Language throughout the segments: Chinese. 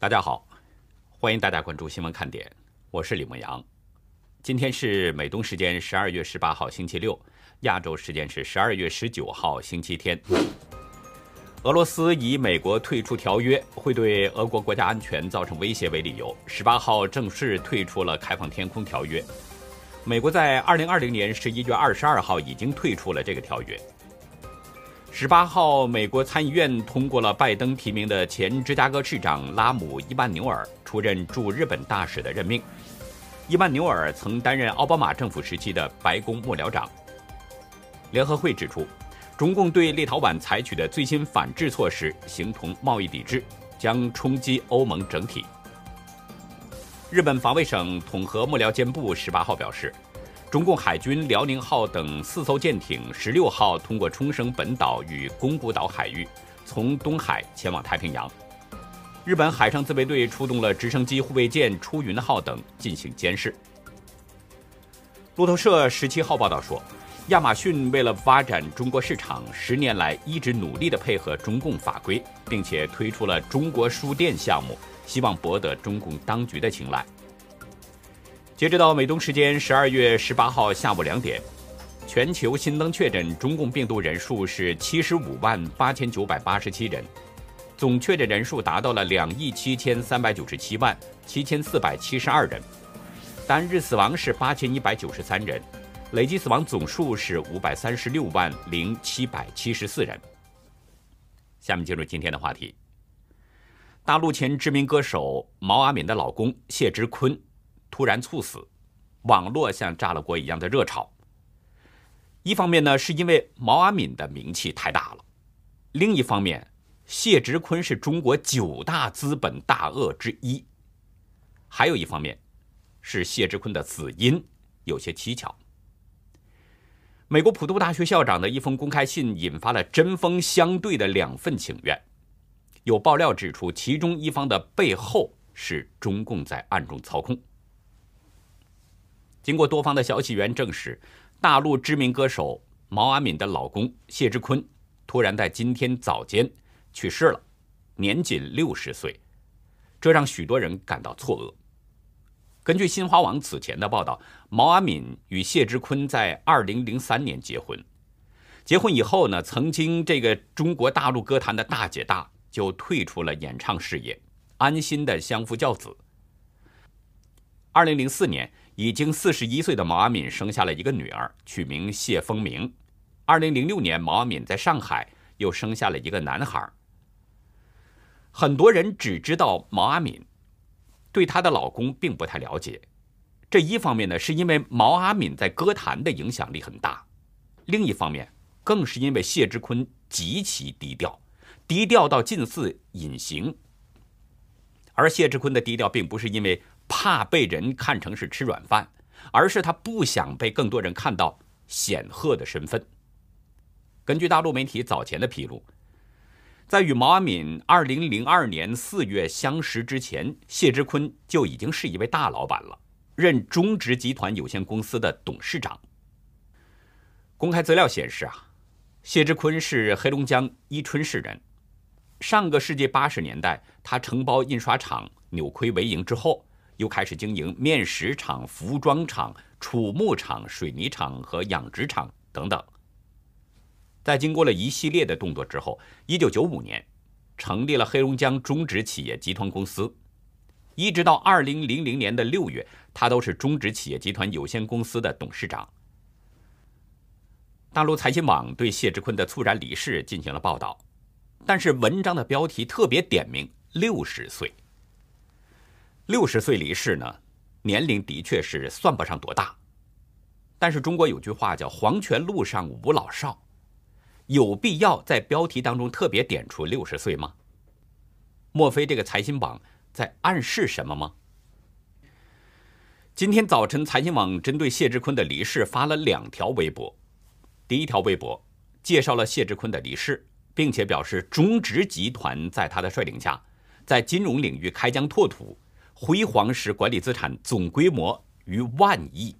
大家好，欢迎大家关注新闻看点，我是李梦阳。今天是美东时间十二月十八号星期六，亚洲时间是十二月十九号星期天。俄罗斯以美国退出条约会对俄国国家安全造成威胁为理由，十八号正式退出了开放天空条约。美国在二零二零年十一月二十二号已经退出了这个条约。十八号，美国参议院通过了拜登提名的前芝加哥市长拉姆·伊曼纽尔出任驻日本大使的任命。伊曼纽尔曾担任奥巴马政府时期的白宫幕僚长。联合会指出，中共对立陶宛采取的最新反制措施形同贸易抵制，将冲击欧盟整体。日本防卫省统合幕僚监部十八号表示。中共海军辽宁号等四艘舰艇十六号通过冲绳本岛与宫古岛海域，从东海前往太平洋。日本海上自卫队出动了直升机护卫舰出云号等进行监视。路透社十七号报道说，亚马逊为了发展中国市场，十年来一直努力地配合中共法规，并且推出了中国书店项目，希望博得中共当局的青睐。截止到美东时间十二月十八号下午两点，全球新增确诊中共病毒人数是七十五万八千九百八十七人，总确诊人数达到了两亿七千三百九十七万七千四百七十二人，单日死亡是八千一百九十三人，累计死亡总数是五百三十六万零七百七十四人。下面进入今天的话题，大陆前知名歌手毛阿敏的老公谢之坤。突然猝死，网络像炸了锅一样的热炒。一方面呢，是因为毛阿敏的名气太大了；另一方面，谢植坤是中国九大资本大鳄之一；还有一方面，是谢植坤的死因有些蹊跷。美国普渡大学校长的一封公开信引发了针锋相对的两份请愿。有爆料指出，其中一方的背后是中共在暗中操控。经过多方的消息源证实，大陆知名歌手毛阿敏的老公谢之坤突然在今天早间去世了，年仅六十岁，这让许多人感到错愕。根据新华网此前的报道，毛阿敏与谢之坤在二零零三年结婚，结婚以后呢，曾经这个中国大陆歌坛的大姐大就退出了演唱事业，安心的相夫教子。二零零四年。已经四十一岁的毛阿敏生下了一个女儿，取名谢风鸣。二零零六年，毛阿敏在上海又生下了一个男孩。很多人只知道毛阿敏，对她的老公并不太了解。这一方面呢，是因为毛阿敏在歌坛的影响力很大；另一方面，更是因为谢之坤极其低调，低调到近似隐形。而谢之坤的低调，并不是因为。怕被人看成是吃软饭，而是他不想被更多人看到显赫的身份。根据大陆媒体早前的披露，在与毛阿敏2002年4月相识之前，谢之坤就已经是一位大老板了，任中植集团有限公司的董事长。公开资料显示啊，谢之坤是黑龙江伊春市人。上个世纪80年代，他承包印刷厂，扭亏为盈之后。又开始经营面食厂、服装厂、储木厂、水泥厂和养殖场等等。在经过了一系列的动作之后，一九九五年成立了黑龙江中植企业集团公司，一直到二零零零年的六月，他都是中植企业集团有限公司的董事长。大陆财新网对谢志坤的猝然离世进行了报道，但是文章的标题特别点名六十岁。六十岁离世呢，年龄的确是算不上多大，但是中国有句话叫“黄泉路上无老少”，有必要在标题当中特别点出六十岁吗？莫非这个财新网在暗示什么吗？今天早晨，财新网针对谢志坤的离世发了两条微博，第一条微博介绍了谢志坤的离世，并且表示中植集团在他的率领下，在金融领域开疆拓土。辉煌时管理资产总规模逾万亿，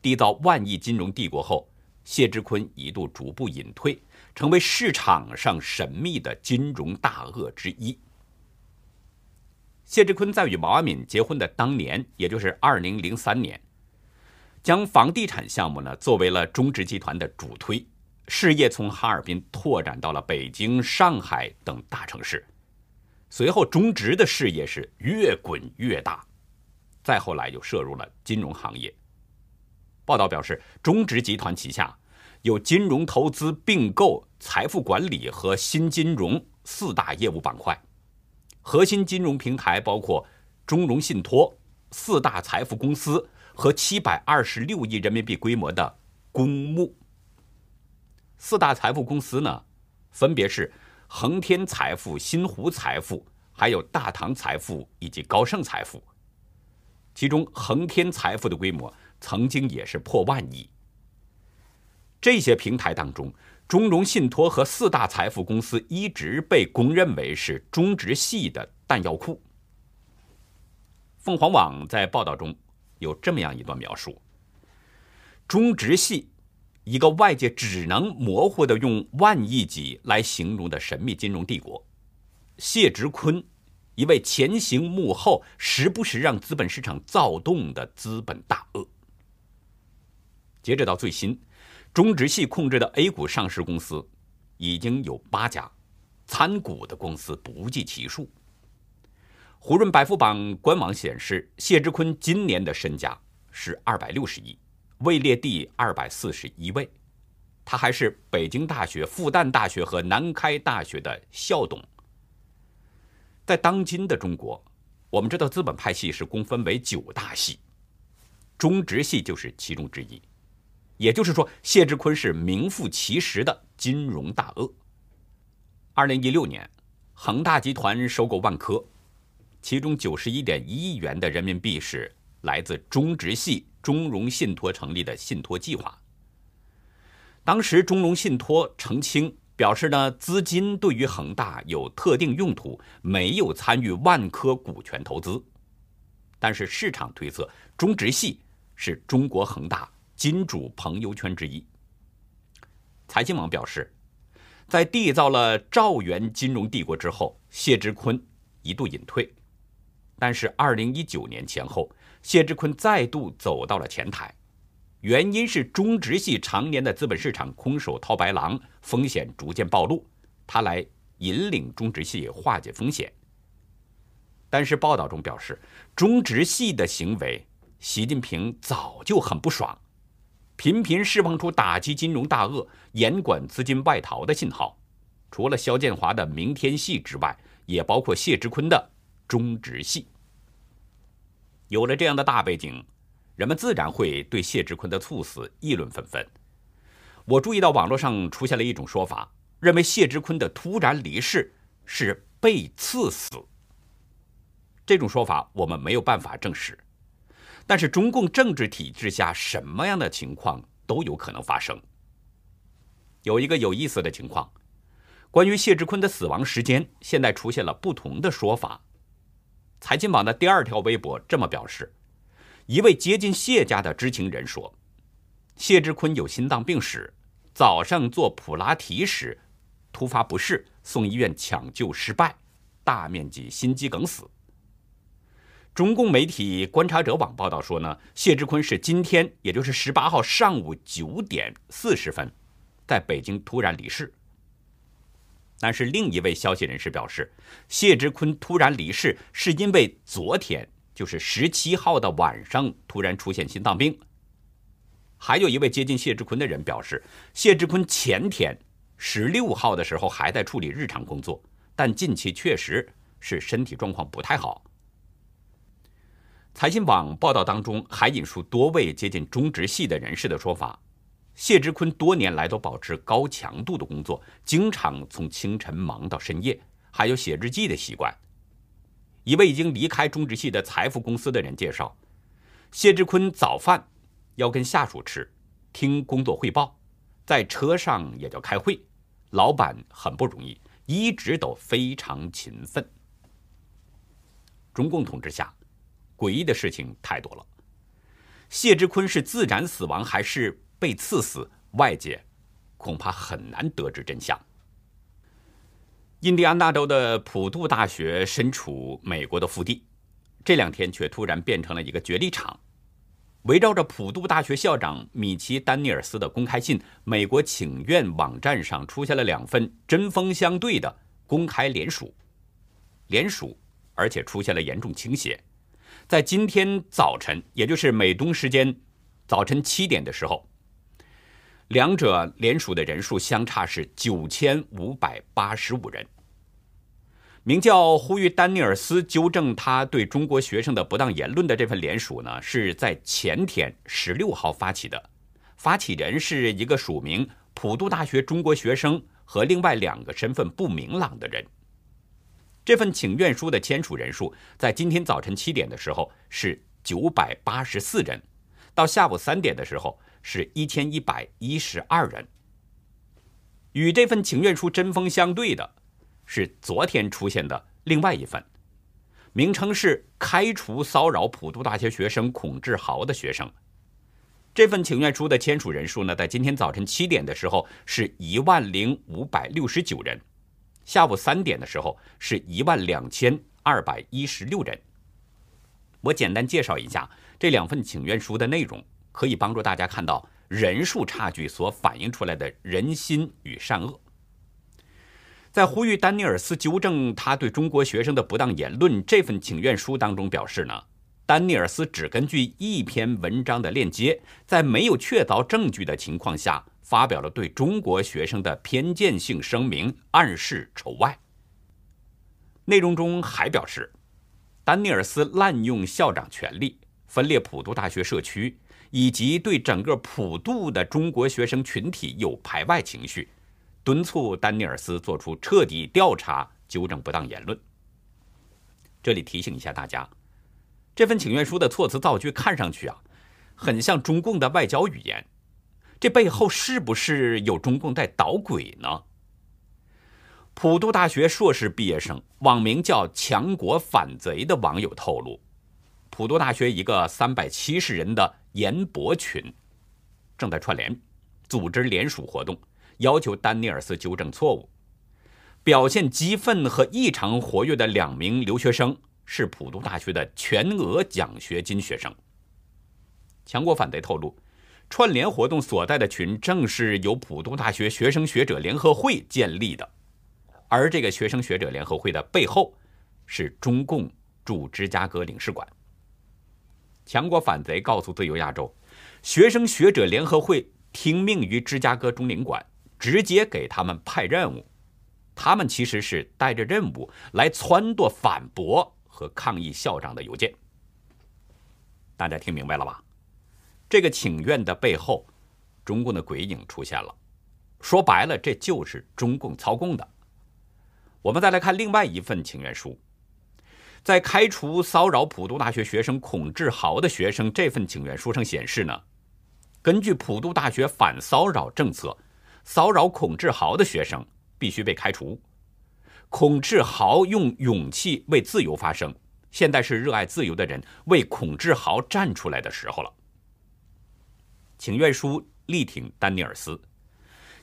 缔造万亿金融帝国后，谢志坤一度逐步隐退，成为市场上神秘的金融大鳄之一。谢志坤在与毛阿敏结婚的当年，也就是二零零三年，将房地产项目呢作为了中植集团的主推，事业从哈尔滨拓展到了北京、上海等大城市。随后，中植的事业是越滚越大，再后来又涉入了金融行业。报道表示，中植集团旗下有金融投资、并购、财富管理和新金融四大业务板块，核心金融平台包括中融信托、四大财富公司和七百二十六亿人民币规模的公募。四大财富公司呢，分别是。恒天财富、新湖财富，还有大唐财富以及高盛财富。其中，恒天财富的规模曾经也是破万亿。这些平台当中，中融信托和四大财富公司一直被公认为是中植系的弹药库。凤凰网在报道中有这么样一段描述：中植系。一个外界只能模糊的用万亿级来形容的神秘金融帝国，谢植坤，一位前行幕后、时不时让资本市场躁动的资本大鳄。截止到最新，中植系控制的 A 股上市公司已经有八家，参股的公司不计其数。胡润百富榜官网显示，谢植坤今年的身价是二百六十亿。位列第二百四十一位，他还是北京大学、复旦大学和南开大学的校董。在当今的中国，我们知道资本派系是共分为九大系，中植系就是其中之一。也就是说，谢志坤是名副其实的金融大鳄。二零一六年，恒大集团收购万科，其中九十一点一亿元的人民币是来自中植系。中融信托成立的信托计划，当时中融信托澄清表示呢，资金对于恒大有特定用途，没有参与万科股权投资。但是市场推测，中植系是中国恒大金主朋友圈之一。财经网表示，在缔造了兆元金融帝国之后，谢志坤一度隐退，但是二零一九年前后。谢志坤再度走到了前台，原因是中植系常年的资本市场空手套白狼，风险逐渐暴露，他来引领中植系化解风险。但是报道中表示，中植系的行为，习近平早就很不爽，频频释放出打击金融大鳄、严管资金外逃的信号。除了肖建华的明天系之外，也包括谢志坤的中植系。有了这样的大背景，人们自然会对谢志坤的猝死议论纷纷。我注意到网络上出现了一种说法，认为谢志坤的突然离世是被刺死。这种说法我们没有办法证实，但是中共政治体制下什么样的情况都有可能发生。有一个有意思的情况，关于谢志坤的死亡时间，现在出现了不同的说法。财经网的第二条微博这么表示：一位接近谢家的知情人说，谢志坤有心脏病史，早上做普拉提时突发不适，送医院抢救失败，大面积心肌梗死。中共媒体观察者网报道说呢，谢志坤是今天，也就是十八号上午九点四十分，在北京突然离世。但是另一位消息人士表示，谢志坤突然离世是因为昨天就是十七号的晚上突然出现心脏病。还有一位接近谢志坤的人表示，谢志坤前天十六号的时候还在处理日常工作，但近期确实是身体状况不太好。财新网报道当中还引述多位接近中植系的人士的说法。谢志坤多年来都保持高强度的工作，经常从清晨忙到深夜，还有写日记的习惯。一位已经离开中植系的财富公司的人介绍，谢志坤早饭要跟下属吃，听工作汇报，在车上也叫开会。老板很不容易，一直都非常勤奋。中共统治下，诡异的事情太多了。谢志坤是自然死亡还是？被刺死，外界恐怕很难得知真相。印第安纳州的普渡大学身处美国的腹地，这两天却突然变成了一个角力场。围绕着普渡大学校长米奇·丹尼尔斯的公开信，美国请愿网站上出现了两份针锋相对的公开联署，联署，而且出现了严重倾斜。在今天早晨，也就是美东时间早晨七点的时候。两者联署的人数相差是九千五百八十五人。名叫“呼吁丹尼尔斯纠正他对中国学生的不当言论”的这份联署呢，是在前天十六号发起的，发起人是一个署名普渡大学中国学生和另外两个身份不明朗的人。这份请愿书的签署人数在今天早晨七点的时候是九百八十四人，到下午三点的时候。是一千一百一十二人。与这份请愿书针锋相对的，是昨天出现的另外一份，名称是“开除骚扰普渡大学学生孔志豪的学生”。这份请愿书的签署人数呢，在今天早晨七点的时候是一万零五百六十九人，下午三点的时候是一万两千二百一十六人。我简单介绍一下这两份请愿书的内容。可以帮助大家看到人数差距所反映出来的人心与善恶。在呼吁丹尼尔斯纠正他对中国学生的不当言论这份请愿书当中表示呢，丹尼尔斯只根据一篇文章的链接，在没有确凿证据的情况下，发表了对中国学生的偏见性声明，暗示仇外。内容中还表示，丹尼尔斯滥用校长权力，分裂普渡大学社区。以及对整个普渡的中国学生群体有排外情绪，敦促丹尼尔斯做出彻底调查，纠正不当言论。这里提醒一下大家，这份请愿书的措辞造句看上去啊，很像中共的外交语言，这背后是不是有中共在捣鬼呢？普渡大学硕士毕业生，网名叫“强国反贼”的网友透露。普渡大学一个三百七十人的研博群正在串联，组织联署活动，要求丹尼尔斯纠正错误。表现激愤和异常活跃的两名留学生是普渡大学的全额奖学金学生。强国反对透露，串联活动所在的群正是由普渡大学学生学者联合会建立的，而这个学生学者联合会的背后是中共驻芝加哥领事馆。强国反贼告诉自由亚洲，学生学者联合会听命于芝加哥中领馆，直接给他们派任务。他们其实是带着任务来撺掇反驳和抗议校长的邮件。大家听明白了吧？这个请愿的背后，中共的鬼影出现了。说白了，这就是中共操控的。我们再来看另外一份请愿书。在开除骚扰普渡大学学生孔志豪的学生这份请愿书上显示呢，根据普渡大学反骚扰政策，骚扰孔志豪的学生必须被开除。孔志豪用勇气为自由发声，现在是热爱自由的人为孔志豪站出来的时候了。请愿书力挺丹尼尔斯，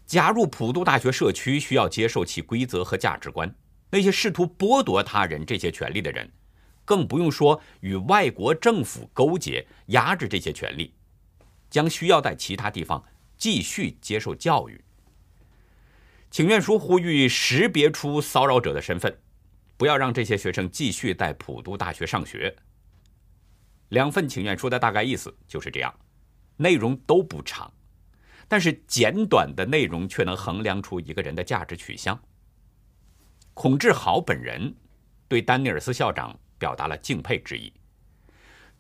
加入普渡大学社区需要接受其规则和价值观。那些试图剥夺他人这些权利的人，更不用说与外国政府勾结、压制这些权利，将需要在其他地方继续接受教育。请愿书呼吁识别出骚扰者的身份，不要让这些学生继续在普渡大学上学。两份请愿书的大概意思就是这样，内容都不长，但是简短的内容却能衡量出一个人的价值取向。孔志豪本人对丹尼尔斯校长表达了敬佩之意。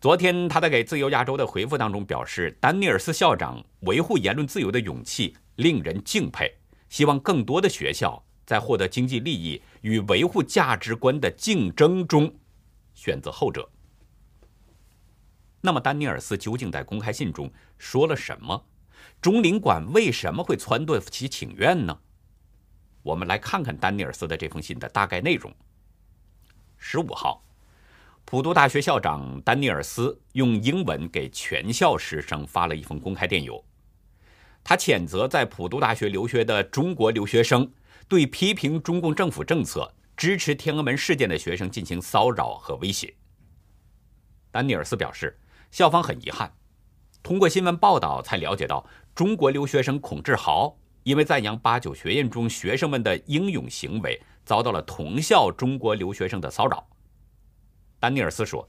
昨天他在给自由亚洲的回复当中表示，丹尼尔斯校长维护言论自由的勇气令人敬佩，希望更多的学校在获得经济利益与维护价值观的竞争中选择后者。那么，丹尼尔斯究竟在公开信中说了什么？中领馆为什么会撺掇其请愿呢？我们来看看丹尼尔斯的这封信的大概内容。十五号，普渡大学校长丹尼尔斯用英文给全校师生发了一封公开电邮，他谴责在普渡大学留学的中国留学生对批评中共政府政策、支持天安门事件的学生进行骚扰和威胁。丹尼尔斯表示，校方很遗憾，通过新闻报道才了解到，中国留学生孔志豪因为赞扬八九学院中学生们的英勇行为，遭到了同校中国留学生的骚扰。丹尼尔斯说，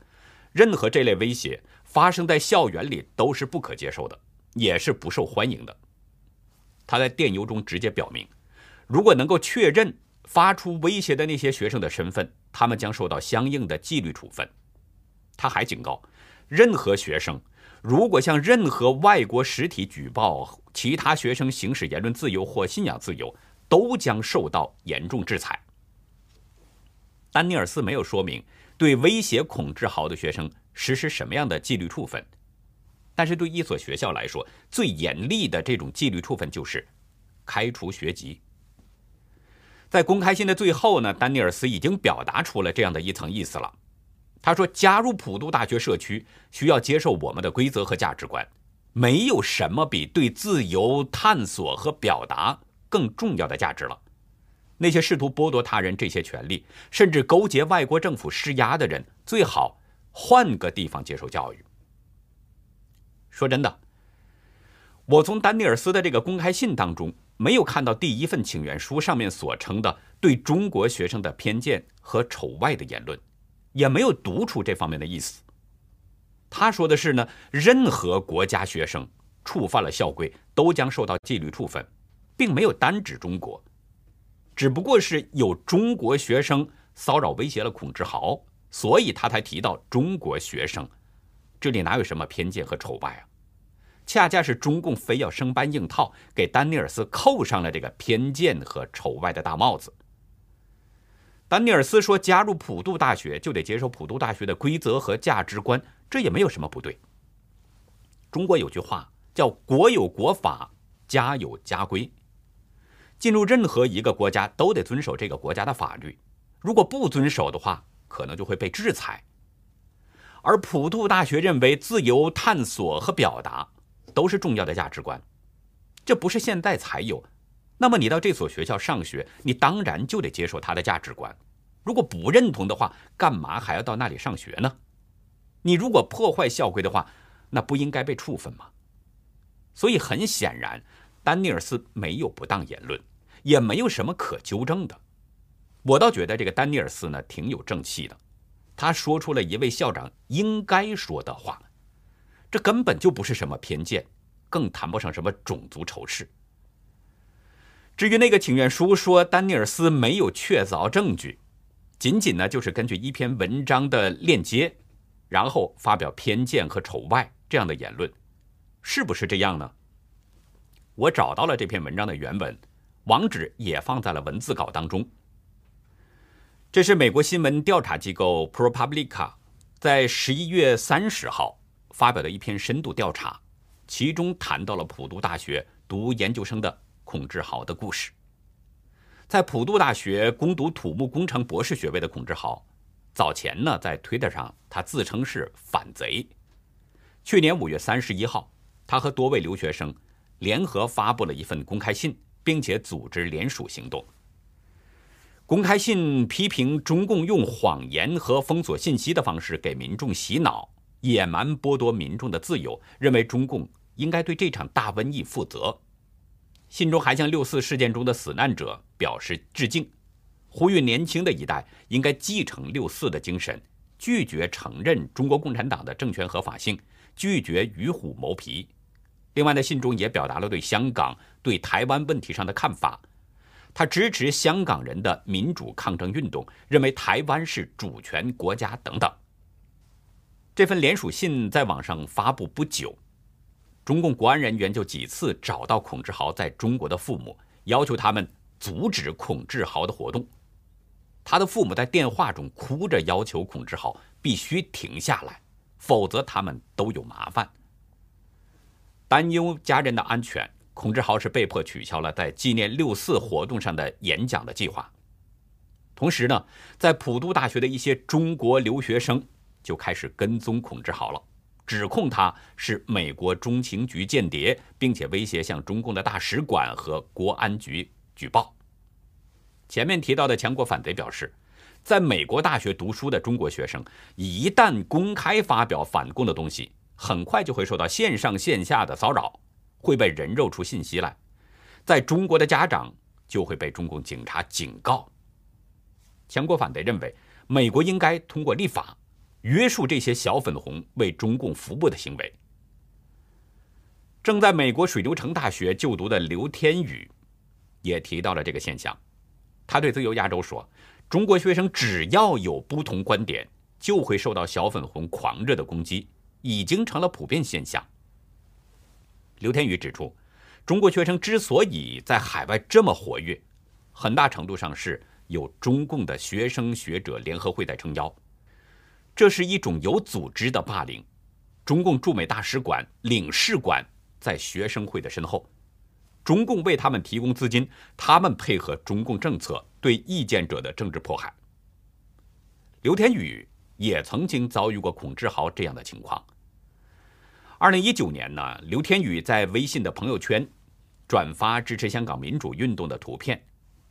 任何这类威胁发生在校园里都是不可接受的，也是不受欢迎的。他在电邮中直接表明，如果能够确认发出威胁的那些学生的身份，他们将受到相应的纪律处分。他还警告，任何学生如果向任何外国实体举报其他学生行使言论自由或信仰自由，都将受到严重制裁。丹尼尔斯没有说明对威胁孔志豪的学生实施什么样的纪律处分。但是对一所学校来说，最严厉的这种纪律处分就是开除学籍。在公开信的最后呢，丹尼尔斯已经表达出了这样的一层意思了。他说：“加入普渡大学社区需要接受我们的规则和价值观，没有什么比对自由探索和表达更重要的价值了。那些试图剥夺他人这些权利，甚至勾结外国政府施压的人，最好换个地方接受教育。”说真的，我从丹尼尔斯的这个公开信当中没有看到第一份请愿书上面所称的对中国学生的偏见和丑外的言论，也没有读出这方面的意思。他说的是呢，任何国家学生触犯了校规都将受到纪律处分，并没有单指中国，只不过是有中国学生骚扰威胁了孔志豪，所以他才提到中国学生。这里哪有什么偏见和丑外啊？恰恰是中共非要生搬硬套，给丹尼尔斯扣上了这个偏见和丑外的大帽子。丹尼尔斯说，加入普渡大学就得接受普渡大学的规则和价值观，这也没有什么不对。中国有句话叫“国有国法，家有家规”，进入任何一个国家都得遵守这个国家的法律，如果不遵守的话，可能就会被制裁。而普渡大学认为，自由探索和表达都是重要的价值观，这不是现在才有。那么你到这所学校上学，你当然就得接受他的价值观。如果不认同的话，干嘛还要到那里上学呢？你如果破坏校规的话，那不应该被处分吗？所以很显然，丹尼尔斯没有不当言论，也没有什么可纠正的。我倒觉得这个丹尼尔斯呢，挺有正气的。他说出了一位校长应该说的话，这根本就不是什么偏见，更谈不上什么种族仇视。至于那个请愿书说丹尼尔斯没有确凿证据，仅仅呢就是根据一篇文章的链接，然后发表偏见和丑外这样的言论，是不是这样呢？我找到了这篇文章的原文，网址也放在了文字稿当中。这是美国新闻调查机构 ProPublica 在十一月三十号发表的一篇深度调查，其中谈到了普渡大学读研究生的孔志豪的故事。在普渡大学攻读土木工程博士学位的孔志豪，早前呢在推特上他自称是反贼。去年五月三十一号，他和多位留学生联合发布了一份公开信，并且组织联署行动。公开信批评中共用谎言和封锁信息的方式给民众洗脑，野蛮剥夺民众的自由，认为中共应该对这场大瘟疫负责。信中还向六四事件中的死难者表示致敬，呼吁年轻的一代应该继承六四的精神，拒绝承认中国共产党的政权合法性，拒绝与虎谋皮。另外，在信中也表达了对香港、对台湾问题上的看法。他支持香港人的民主抗争运动，认为台湾是主权国家等等。这份联署信在网上发布不久，中共国安人员就几次找到孔志豪在中国的父母，要求他们阻止孔志豪的活动。他的父母在电话中哭着要求孔志豪必须停下来，否则他们都有麻烦。担忧家人的安全。孔志豪是被迫取消了在纪念六四活动上的演讲的计划。同时呢，在普渡大学的一些中国留学生就开始跟踪孔志豪了，指控他是美国中情局间谍，并且威胁向中共的大使馆和国安局举报。前面提到的强国反贼表示，在美国大学读书的中国学生，一旦公开发表反共的东西，很快就会受到线上线下的骚扰，会被人肉出信息来。在中国的家长就会被中共警察警告。强国反贼认为，美国应该通过立法约束这些小粉红为中共服务的行为。正在美国水流城大学就读的刘天宇也提到了这个现象。他对自由亚洲说：“中国学生只要有不同观点，就会受到小粉红狂热的攻击，已经成了普遍现象。”刘天宇指出，中国学生之所以在海外这么活跃，很大程度上是有中共的学生学者联合会在撑腰，这是一种有组织的霸凌。中共驻美大使馆、领事馆。在学生会的身后，中共为他们提供资金，他们配合中共政策对意见者的政治迫害。刘天宇也曾经遭遇过孔志豪这样的情况。二零一九年呢，刘天宇在微信的朋友圈转发支持香港民主运动的图片，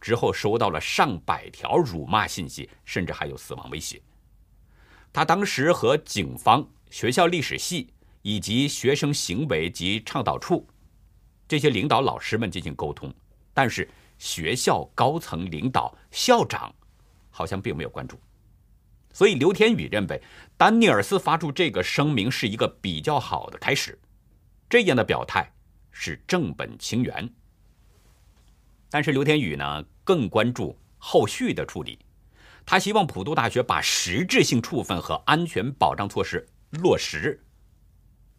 之后收到了上百条辱骂信息，甚至还有死亡威胁。他当时和警方、学校历史系。以及学生行为及倡导处这些领导老师们进行沟通，但是学校高层领导、校长好像并没有关注，所以刘天宇认为丹尼尔斯发出这个声明是一个比较好的开始，这样的表态是正本清源。但是刘天宇呢更关注后续的处理，他希望普渡大学把实质性处分和安全保障措施落实。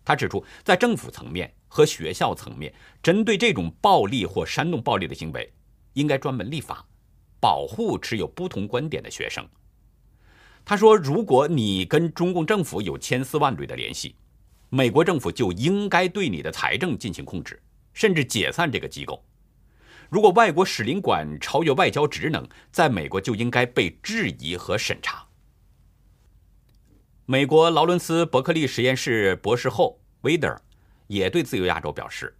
他指出，在政府层面和学校层面，针对这种暴力或煽动暴力的行为，应该专门立法，保护持有不同观点的学生。他说：“如果你跟中共政府有千丝万缕的联系，美国政府就应该对你的财政进行控制，甚至解散这个机构。如果外国使领馆超越外交职能，在美国就应该被质疑和审查。”美国劳伦斯伯克利实验室博士后威德尔也对自由亚洲表示，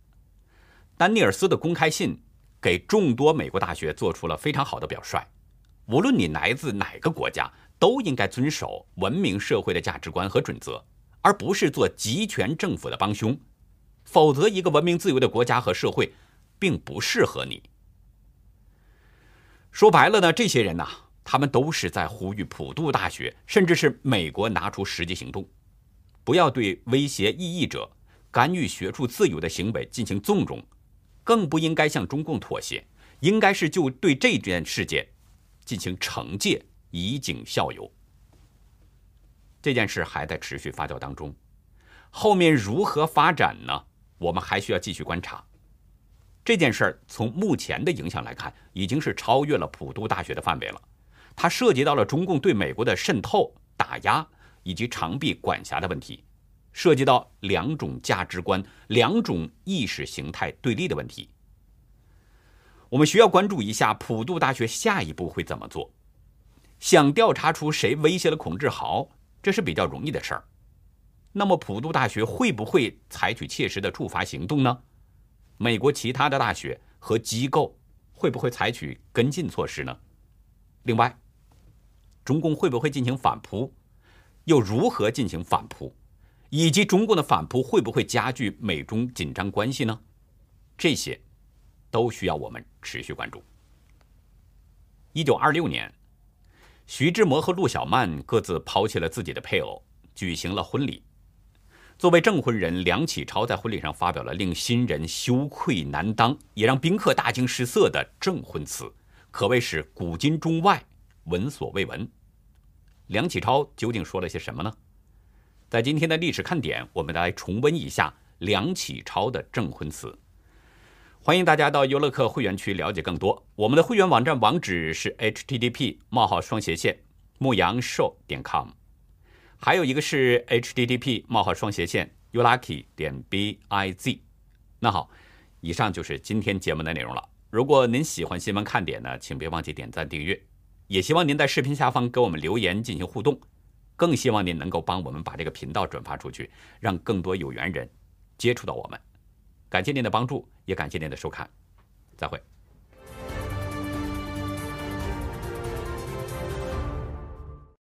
丹尼尔斯的公开信给众多美国大学做出了非常好的表率。无论你来自哪个国家，都应该遵守文明社会的价值观和准则，而不是做集权政府的帮凶。否则，一个文明自由的国家和社会并不适合你。说白了呢，这些人呐。他们都是在呼吁普渡大学，甚至是美国拿出实际行动，不要对威胁异议者、干预学术自由的行为进行纵容，更不应该向中共妥协，应该是就对这件事件进行惩戒，以儆效尤。这件事还在持续发酵当中，后面如何发展呢？我们还需要继续观察。这件事儿从目前的影响来看，已经是超越了普渡大学的范围了。它涉及到了中共对美国的渗透、打压以及长臂管辖的问题，涉及到两种价值观、两种意识形态对立的问题。我们需要关注一下普渡大学下一步会怎么做。想调查出谁威胁了孔志豪，这是比较容易的事儿。那么普渡大学会不会采取切实的处罚行动呢？美国其他的大学和机构会不会采取跟进措施呢？另外。中共会不会进行反扑？又如何进行反扑？以及中共的反扑会不会加剧美中紧张关系呢？这些都需要我们持续关注。一九二六年，徐志摩和陆小曼各自抛弃了自己的配偶，举行了婚礼。作为证婚人，梁启超在婚礼上发表了令新人羞愧难当，也让宾客大惊失色的证婚词，可谓是古今中外闻所未闻。梁启超究竟说了些什么呢？在今天的历史看点，我们来重温一下梁启超的证婚词。欢迎大家到优乐客会员区了解更多。我们的会员网站网址是 http: 冒号双斜线牧羊 show 点 com，还有一个是 http: 冒号双斜线 ulucky 点 biz。那好，以上就是今天节目的内容了。如果您喜欢新闻看点呢，请别忘记点赞订阅。也希望您在视频下方给我们留言进行互动，更希望您能够帮我们把这个频道转发出去，让更多有缘人接触到我们。感谢您的帮助，也感谢您的收看，再会。